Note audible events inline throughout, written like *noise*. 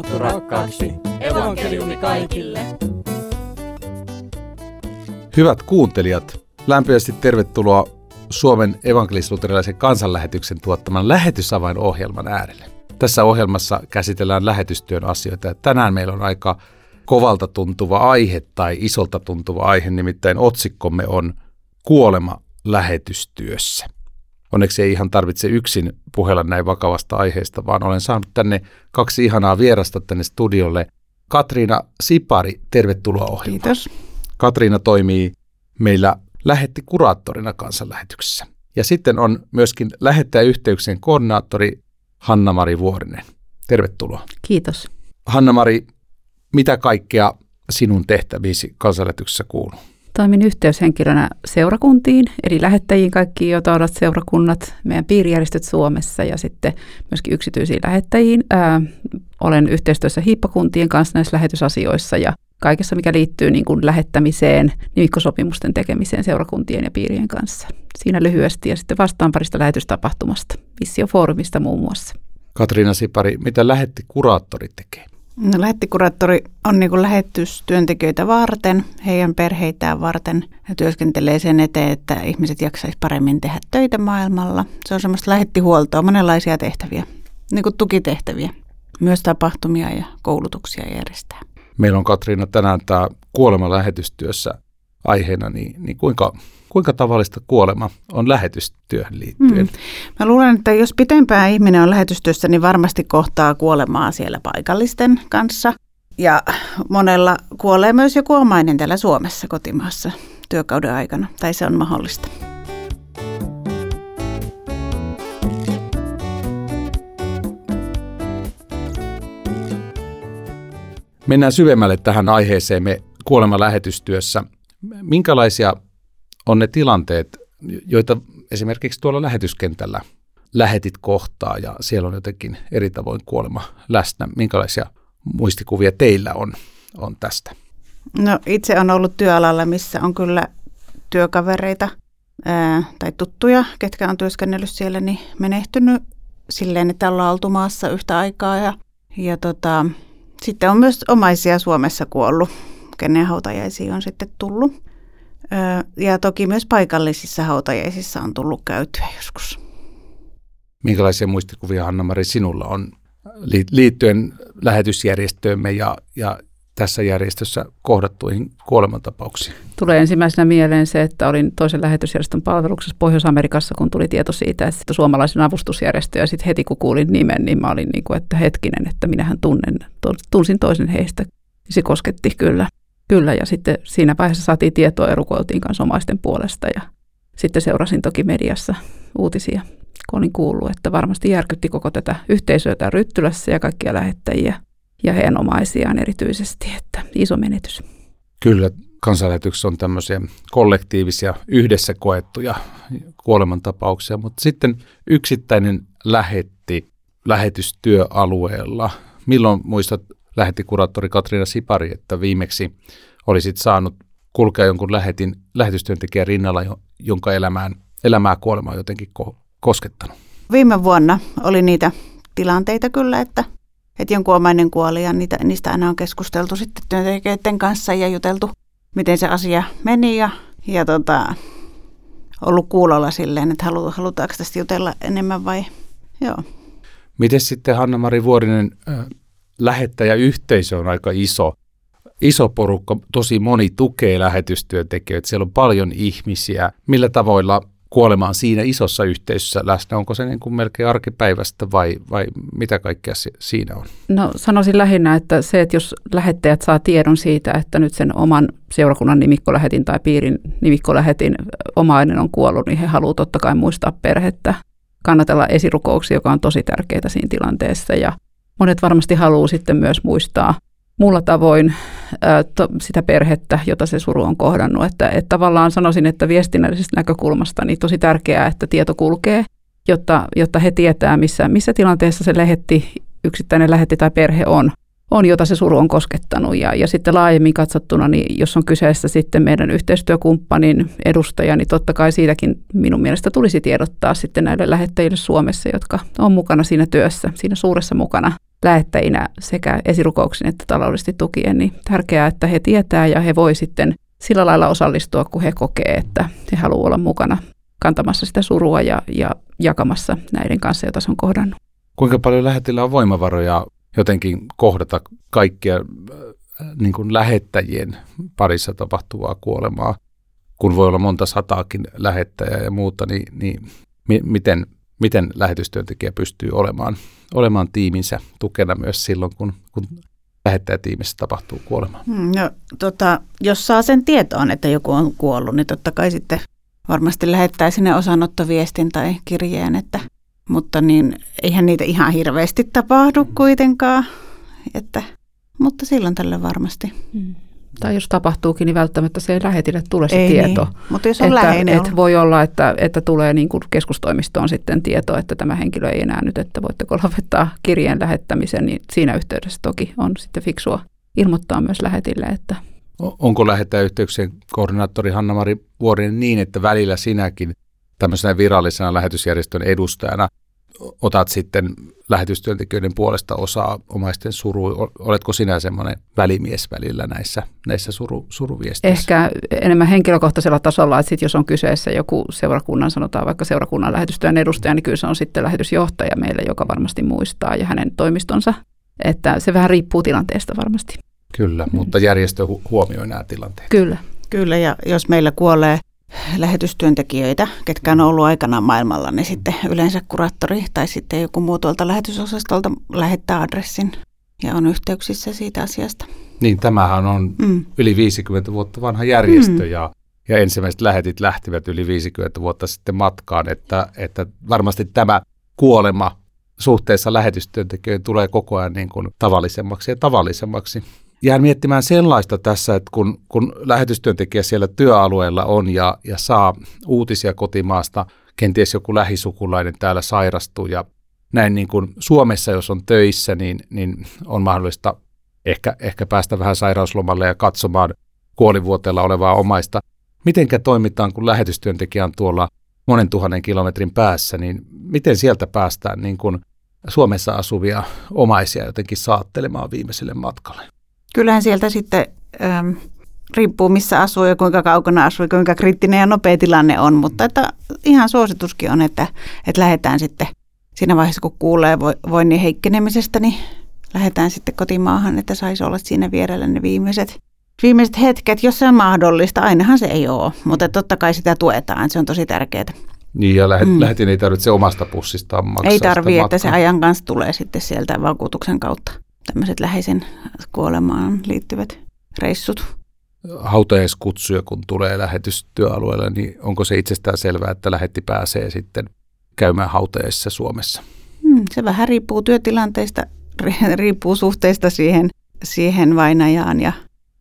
raamattu rakkaaksi. Evankeliumi kaikille. Hyvät kuuntelijat, lämpimästi tervetuloa Suomen evankelisluterilaisen kansanlähetyksen tuottaman lähetysavainohjelman äärelle. Tässä ohjelmassa käsitellään lähetystyön asioita ja tänään meillä on aika kovalta tuntuva aihe tai isolta tuntuva aihe, nimittäin otsikkomme on Kuolema lähetystyössä. Onneksi ei ihan tarvitse yksin puhella näin vakavasta aiheesta, vaan olen saanut tänne kaksi ihanaa vierasta tänne studiolle. Katriina Sipari, tervetuloa ohjelmaan. Kiitos. Katriina toimii meillä lähetti kuraattorina kansanlähetyksessä. Ja sitten on myöskin lähettäjäyhteyksien koordinaattori Hanna-Mari Vuorinen. Tervetuloa. Kiitos. Hanna-Mari, mitä kaikkea sinun tehtäviisi kansanlähetyksessä kuuluu? Toimin yhteyshenkilönä seurakuntiin, eli lähettäjiin kaikki, joita ovat seurakunnat, meidän piirijärjestöt Suomessa ja sitten myöskin yksityisiin lähettäjiin. Ää, olen yhteistyössä hiippakuntien kanssa näissä lähetysasioissa ja kaikessa, mikä liittyy niin kuin lähettämiseen, nimikkosopimusten tekemiseen seurakuntien ja piirien kanssa. Siinä lyhyesti ja sitten vastaan parista lähetystapahtumasta, Vissiofoorumista muun muassa. Katriina Sipari, mitä lähetti kuraattori tekee? No, lähettikuraattori on niin lähetystyöntekijöitä varten, heidän perheitään varten ja työskentelee sen eteen, että ihmiset jaksaisi paremmin tehdä töitä maailmalla. Se on semmoista lähettihuoltoa, monenlaisia tehtäviä, niin kuin tukitehtäviä. Myös tapahtumia ja koulutuksia järjestää. Meillä on Katriina tänään tämä kuolema lähetystyössä aiheena, niin, niin kuinka, kuinka tavallista kuolema on lähetystyöhön liittyen? Mm. Mä luulen, että jos pitempään ihminen on lähetystyössä, niin varmasti kohtaa kuolemaa siellä paikallisten kanssa. Ja monella kuolee myös joku omainen täällä Suomessa kotimaassa työkauden aikana, tai se on mahdollista. Mennään syvemmälle tähän aiheeseemme kuolema lähetystyössä. Minkälaisia on ne tilanteet, joita esimerkiksi tuolla lähetyskentällä lähetit kohtaa ja siellä on jotenkin eri tavoin kuolema läsnä. Minkälaisia muistikuvia teillä on, on tästä? No itse on ollut työalalla, missä on kyllä työkavereita ää, tai tuttuja, ketkä on työskennellyt siellä, niin menehtynyt silleen, että ollaan oltu maassa yhtä aikaa. Ja, ja tota, sitten on myös omaisia Suomessa kuollut, kenen hautajaisiin on sitten tullut. Ja toki myös paikallisissa hautajaisissa on tullut käytyä joskus. Minkälaisia muistikuvia, Hanna-Mari, sinulla on liittyen lähetysjärjestöömme ja, ja tässä järjestössä kohdattuihin kuolemantapauksiin? Tulee ensimmäisenä mieleen se, että olin toisen lähetysjärjestön palveluksessa Pohjois-Amerikassa, kun tuli tieto siitä, että suomalaisen avustusjärjestö, ja sitten heti kun kuulin nimen, niin mä olin niin kuin, että hetkinen, että minähän tunnen, tunsin toisen heistä. Se kosketti kyllä. Kyllä, ja sitten siinä vaiheessa saatiin tietoa ja rukoiltiin kanssa omaisten puolesta, ja sitten seurasin toki mediassa uutisia, kun olin kuullut, että varmasti järkytti koko tätä yhteisöä täällä Ryttylässä ja kaikkia lähettäjiä ja heidän omaisiaan erityisesti, että iso menetys. Kyllä, kansanlähetyksessä on tämmöisiä kollektiivisia, yhdessä koettuja kuolemantapauksia, mutta sitten yksittäinen lähetti lähetystyöalueella. Milloin muistat lähetti kuraattori Katriina Sipari, että viimeksi olisit saanut kulkea jonkun lähetin, lähetystyöntekijän rinnalla, jonka elämään, elämää kuolema on jotenkin ko- koskettanut? Viime vuonna oli niitä tilanteita kyllä, että että jonkun omainen kuoli ja niitä, niistä aina on keskusteltu sitten työntekijöiden kanssa ja juteltu, miten se asia meni ja, ja tota, ollut kuulolla silleen, että halu, halutaanko tästä jutella enemmän vai joo. Miten sitten Hanna-Mari Vuorinen, lähettäjäyhteisö on aika iso, iso porukka, tosi moni tukee lähetystyöntekijöitä, siellä on paljon ihmisiä. Millä tavoilla kuolemaan siinä isossa yhteisössä läsnä? Onko se niin kuin melkein arkipäivästä vai, vai mitä kaikkea se, siinä on? No sanoisin lähinnä, että se, että jos lähettäjät saa tiedon siitä, että nyt sen oman seurakunnan nimikkolähetin tai piirin nimikkolähetin omainen on kuollut, niin he haluavat totta kai muistaa perhettä, kannatella esirukouksia, joka on tosi tärkeää siinä tilanteessa ja monet varmasti haluaa sitten myös muistaa muulla tavoin sitä perhettä, jota se suru on kohdannut. Että, että tavallaan sanoisin, että viestinnällisestä näkökulmasta niin tosi tärkeää, että tieto kulkee, jotta, jotta he tietää, missä, missä tilanteessa se lähetti, yksittäinen lähetti tai perhe on, on, jota se suru on koskettanut. Ja, ja sitten laajemmin katsottuna, niin jos on kyseessä sitten meidän yhteistyökumppanin edustaja, niin totta kai siitäkin minun mielestä tulisi tiedottaa sitten näille lähettäjille Suomessa, jotka on mukana siinä työssä, siinä suuressa mukana lähettäjinä sekä esirukouksin että taloudellisesti tukien, niin tärkeää, että he tietää ja he voi sitten sillä lailla osallistua, kun he kokee, että he haluavat olla mukana kantamassa sitä surua ja, ja jakamassa näiden kanssa, joita se on kohdannut. Kuinka paljon lähetillä on voimavaroja jotenkin kohdata kaikkia äh, niin kuin lähettäjien parissa tapahtuvaa kuolemaa, kun voi olla monta sataakin lähettäjää ja muuta, niin, niin mi- miten, miten lähetystyöntekijä pystyy olemaan, olemaan tiiminsä tukena myös silloin, kun, kun lähettäjätiimissä tapahtuu kuolema? Hmm, no, tota, jos saa sen tietoon, että joku on kuollut, niin totta kai sitten varmasti lähettää sinne osanottoviestin tai kirjeen, että, mutta niin eihän niitä ihan hirveästi tapahdu kuitenkaan, että, mutta silloin tälle varmasti. Hmm. Tai jos tapahtuukin, niin välttämättä se ei lähetille tule se ei tieto. Niin. Mutta jos on että, läheinen että voi olla, että, että tulee niin kuin keskustoimistoon sitten tieto, että tämä henkilö ei enää nyt, että voitteko lopettaa kirjeen lähettämisen, niin siinä yhteydessä toki on sitten fiksua ilmoittaa myös lähetille, että Onko lähettäjäyhteyksien koordinaattori Hanna-Mari Vuorinen niin, että välillä sinäkin tämmöisenä virallisena lähetysjärjestön edustajana otat sitten lähetystyöntekijöiden puolesta osaa omaisten suruun. Oletko sinä semmoinen välimies välillä näissä, näissä suru, suruviesteissä? Ehkä enemmän henkilökohtaisella tasolla, että sit jos on kyseessä joku seurakunnan, sanotaan vaikka seurakunnan lähetystyön edustaja, niin kyllä se on sitten lähetysjohtaja meille, joka varmasti muistaa ja hänen toimistonsa. Että se vähän riippuu tilanteesta varmasti. Kyllä, mutta järjestö hu- huomioi nämä tilanteet. Kyllä. Kyllä, ja jos meillä kuolee lähetystyöntekijöitä, ketkä on ollut aikanaan maailmalla, niin sitten yleensä kuraattori tai sitten joku muu tuolta lähetysosastolta lähettää adressin ja on yhteyksissä siitä asiasta. Niin, tämähän on mm. yli 50 vuotta vanha järjestö mm. ja, ja ensimmäiset lähetit lähtivät yli 50 vuotta sitten matkaan, että, että varmasti tämä kuolema suhteessa lähetystyöntekijöihin tulee koko ajan niin kuin tavallisemmaksi ja tavallisemmaksi jään miettimään sellaista tässä, että kun, kun lähetystyöntekijä siellä työalueella on ja, ja saa uutisia kotimaasta, kenties joku lähisukulainen täällä sairastuu ja näin niin kuin Suomessa, jos on töissä, niin, niin on mahdollista ehkä, ehkä päästä vähän sairauslomalle ja katsomaan kuolivuoteella olevaa omaista. Mitenkä toimitaan, kun lähetystyöntekijä on tuolla monen tuhannen kilometrin päässä, niin miten sieltä päästään niin kuin Suomessa asuvia omaisia jotenkin saattelemaan viimeiselle matkalle? Kyllähän sieltä sitten ähm, riippuu missä asuu ja kuinka kaukana asuu ja kuinka kriittinen ja nopea tilanne on, mutta että ihan suosituskin on, että, että lähdetään sitten siinä vaiheessa, kun kuulee voinnin heikkenemisestä, niin lähdetään sitten kotimaahan, että saisi olla siinä vierellä ne viimeiset, viimeiset hetket, jos se on mahdollista. Ainahan se ei ole, mutta totta kai sitä tuetaan, se on tosi tärkeää. Niin, ja lähet, mm. lähetin ei tarvitse omasta pussistaan maksaa Ei tarvitse, että se ajan kanssa tulee sitten sieltä vakuutuksen kautta tämmöiset läheisen kuolemaan liittyvät reissut. Hautajaiskutsuja, kun tulee lähetystyöalueelle, niin onko se itsestään selvää, että lähetti pääsee sitten käymään hautajaisissa Suomessa? Hmm, se vähän riippuu työtilanteista, riippuu suhteista siihen, siihen vainajaan. Ja,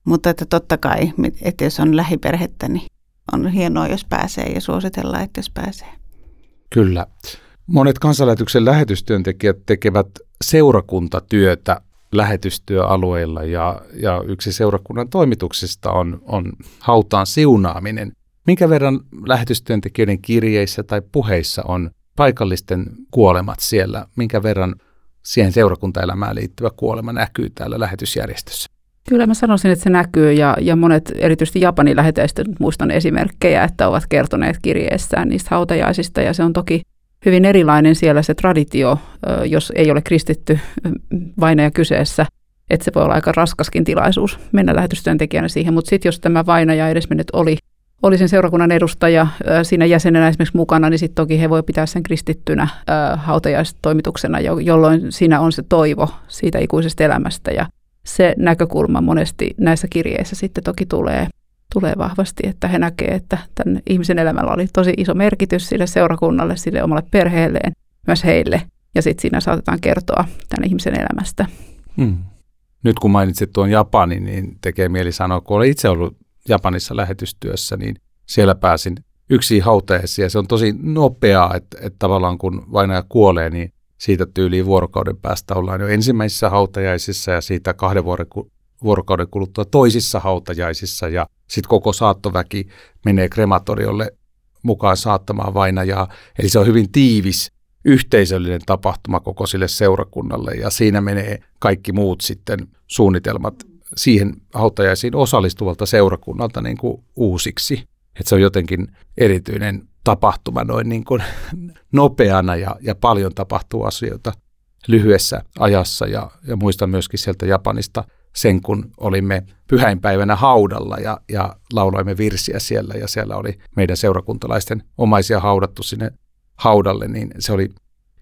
mutta että totta kai, että jos on lähiperhettä, niin on hienoa, jos pääsee ja suositellaan, että jos pääsee. Kyllä. Monet kansanlähetyksen lähetystyöntekijät tekevät seurakuntatyötä lähetystyöalueilla ja, ja yksi seurakunnan toimituksista on, on hautaan siunaaminen. Minkä verran lähetystyöntekijöiden kirjeissä tai puheissa on paikallisten kuolemat siellä? Minkä verran siihen seurakuntaelämään liittyvä kuolema näkyy täällä lähetysjärjestössä? Kyllä mä sanoisin, että se näkyy ja, ja monet, erityisesti Japanin läheteistä, muistan esimerkkejä, että ovat kertoneet kirjeessään niistä hautajaisista ja se on toki hyvin erilainen siellä se traditio, jos ei ole kristitty vainaja kyseessä, että se voi olla aika raskaskin tilaisuus mennä lähetystyöntekijänä siihen, mutta sitten jos tämä vainaja edesmennyt oli, oli sen seurakunnan edustaja siinä jäsenenä esimerkiksi mukana, niin sitten toki he voi pitää sen kristittynä hautajaistoimituksena, jolloin siinä on se toivo siitä ikuisesta elämästä. Ja se näkökulma monesti näissä kirjeissä sitten toki tulee tulee vahvasti, että he näkevät, että tämän ihmisen elämällä oli tosi iso merkitys sille seurakunnalle, sille omalle perheelleen, myös heille. Ja sitten siinä saatetaan kertoa tämän ihmisen elämästä. Hmm. Nyt kun mainitsit tuon Japanin, niin tekee mieli sanoa, kun olen itse ollut Japanissa lähetystyössä, niin siellä pääsin yksi hautajaisiin ja se on tosi nopeaa, että, että tavallaan kun vainaja kuolee, niin siitä tyyliin vuorokauden päästä ollaan jo ensimmäisissä hautajaisissa ja siitä kahden vuoden vuorokauden kuluttua toisissa hautajaisissa ja sitten koko saattoväki menee krematoriolle mukaan saattamaan vainajaa. Eli se on hyvin tiivis yhteisöllinen tapahtuma koko sille seurakunnalle ja siinä menee kaikki muut sitten suunnitelmat siihen hautajaisiin osallistuvalta seurakunnalta niin kuin uusiksi. Että se on jotenkin erityinen tapahtuma noin niin kuin *laughs* nopeana ja, ja paljon tapahtuu asioita lyhyessä ajassa. Ja, ja muistan myöskin sieltä Japanista sen, kun olimme pyhäinpäivänä haudalla ja, ja lauloimme virsiä siellä ja siellä oli meidän seurakuntalaisten omaisia haudattu sinne haudalle, niin se oli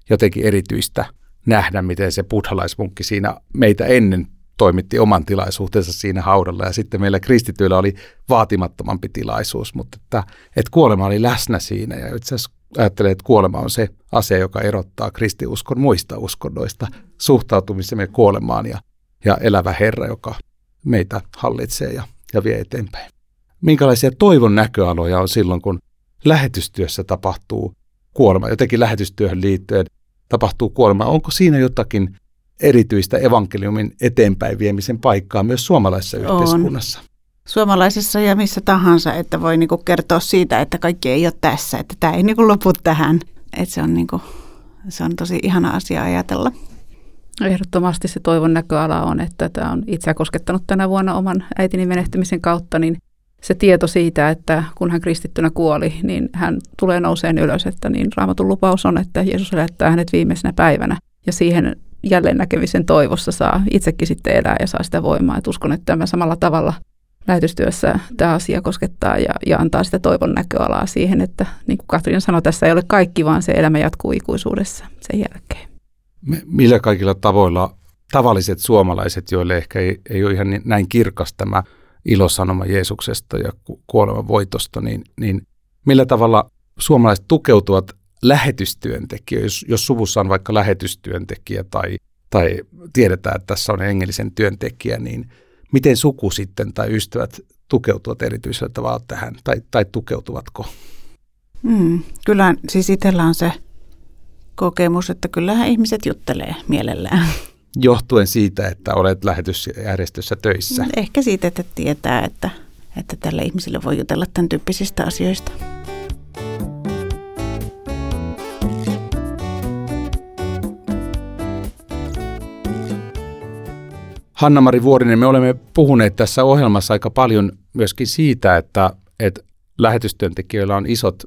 jotenkin erityistä nähdä, miten se buddhalaismunkki siinä meitä ennen toimitti oman tilaisuutensa siinä haudalla. Ja sitten meillä kristityillä oli vaatimattomampi tilaisuus, mutta että, että kuolema oli läsnä siinä. Ja itse asiassa ajattelee, että kuolema on se asia, joka erottaa kristiuskon muista uskonnoista suhtautumisemme kuolemaan ja, ja elävä Herra, joka meitä hallitsee ja, ja vie eteenpäin. Minkälaisia toivon näköaloja on silloin, kun lähetystyössä tapahtuu kuolema, jotenkin lähetystyöhön liittyen tapahtuu kuolema. Onko siinä jotakin erityistä evankeliumin eteenpäin viemisen paikkaa myös suomalaisessa on. yhteiskunnassa? Suomalaisessa ja missä tahansa, että voi niinku kertoa siitä, että kaikki ei ole tässä, että tämä ei niinku lopu tähän. Että se, on niinku, se on tosi ihana asia ajatella. Ehdottomasti se toivon näköala on, että tämä on itseä koskettanut tänä vuonna oman äitini menehtymisen kautta, niin se tieto siitä, että kun hän kristittynä kuoli, niin hän tulee nouseen ylös, että niin raamatun lupaus on, että Jeesus elättää hänet viimeisenä päivänä. Ja siihen jälleen näkemisen toivossa saa itsekin sitten elää ja saa sitä voimaa. Et uskon, että tämä samalla tavalla lähetystyössä tämä asia koskettaa ja, ja antaa sitä toivon näköalaa siihen, että niin kuin Katriina sanoi, tässä ei ole kaikki, vaan se elämä jatkuu ikuisuudessa sen jälkeen. Millä kaikilla tavoilla tavalliset suomalaiset, joille ehkä ei, ei ole ihan näin kirkas tämä ilosanoma Jeesuksesta ja kuoleman voitosta, niin, niin millä tavalla suomalaiset tukeutuvat lähetystyöntekijä, jos, jos suvussa on vaikka lähetystyöntekijä tai, tai tiedetään, että tässä on hengellisen työntekijä, niin miten suku sitten tai ystävät tukeutuvat erityisellä tavalla tähän tai, tai tukeutuvatko? Mm, kyllä siis itsellä on se kokemus, että kyllähän ihmiset juttelee mielellään. Johtuen siitä, että olet lähetysjärjestössä töissä? Ehkä siitä, että tietää, että, että tälle ihmisille voi jutella tämän tyyppisistä asioista. Hanna-Mari Vuorinen, me olemme puhuneet tässä ohjelmassa aika paljon myöskin siitä, että, että lähetystyöntekijöillä on isot,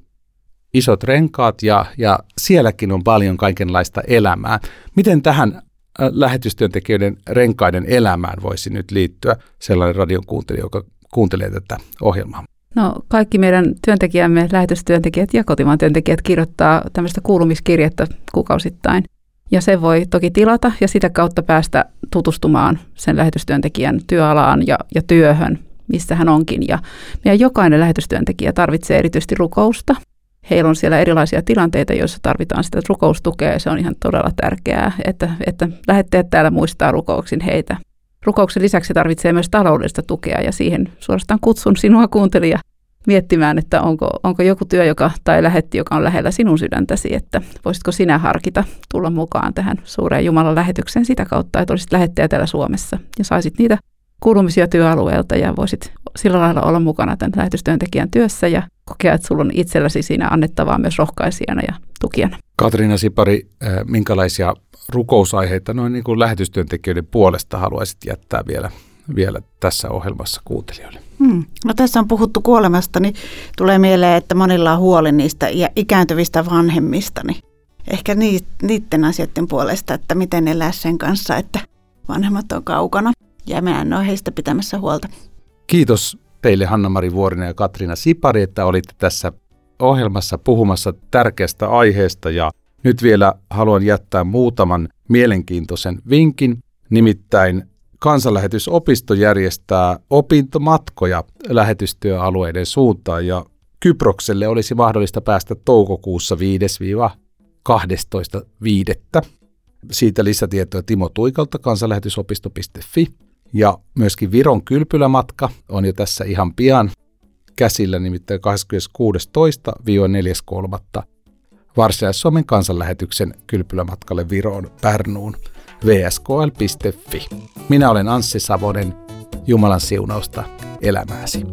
isot renkaat ja, ja sielläkin on paljon kaikenlaista elämää. Miten tähän äh, lähetystyöntekijöiden renkaiden elämään voisi nyt liittyä sellainen radion kuuntelija, joka kuuntelee tätä ohjelmaa? No kaikki meidän työntekijämme, lähetystyöntekijät ja kotimaan työntekijät kirjoittaa tämmöistä kuulumiskirjettä kuukausittain – ja se voi toki tilata ja sitä kautta päästä tutustumaan sen lähetystyöntekijän työalaan ja, ja työhön, missä hän onkin. Ja meidän jokainen lähetystyöntekijä tarvitsee erityisesti rukousta. Heillä on siellä erilaisia tilanteita, joissa tarvitaan sitä rukoustukea ja se on ihan todella tärkeää, että, että lähettäjät täällä muistaa rukouksin heitä. Rukouksen lisäksi tarvitsee myös taloudellista tukea ja siihen suorastaan kutsun sinua kuuntelija miettimään, että onko, onko joku työ joka, tai lähetti, joka on lähellä sinun sydäntäsi, että voisitko sinä harkita tulla mukaan tähän suureen Jumalan lähetykseen sitä kautta, että olisit lähettäjä täällä Suomessa ja saisit niitä kuulumisia työalueelta ja voisit sillä lailla olla mukana tämän lähetystyöntekijän työssä ja kokea, että sulla on itselläsi siinä annettavaa myös rohkaisijana ja tukijana. Katriina Sipari, eh, minkälaisia rukousaiheita noin niin kuin lähetystyöntekijöiden puolesta haluaisit jättää vielä, vielä tässä ohjelmassa kuuntelijoille? Hmm. No tässä on puhuttu kuolemasta, niin tulee mieleen, että monilla on huoli niistä ikääntyvistä vanhemmista. Niin ehkä niiden asioiden puolesta, että miten elää sen kanssa, että vanhemmat on kaukana ja mä en ole heistä pitämässä huolta. Kiitos teille Hanna-Mari Vuorinen ja Katriina Sipari, että olitte tässä ohjelmassa puhumassa tärkeästä aiheesta ja nyt vielä haluan jättää muutaman mielenkiintoisen vinkin. Nimittäin kansanlähetysopisto järjestää opintomatkoja lähetystyöalueiden suuntaan ja Kyprokselle olisi mahdollista päästä toukokuussa 5-12.5. Siitä lisätietoja Timo Tuikalta kansanlähetysopisto.fi ja myöskin Viron kylpylämatka on jo tässä ihan pian käsillä, nimittäin 26.2-4.3. Varsinais-Suomen kansanlähetyksen kylpylämatkalle Viroon Pärnuun vskl.fi. Minä olen Anssi Savonen. Jumalan siunausta elämääsi.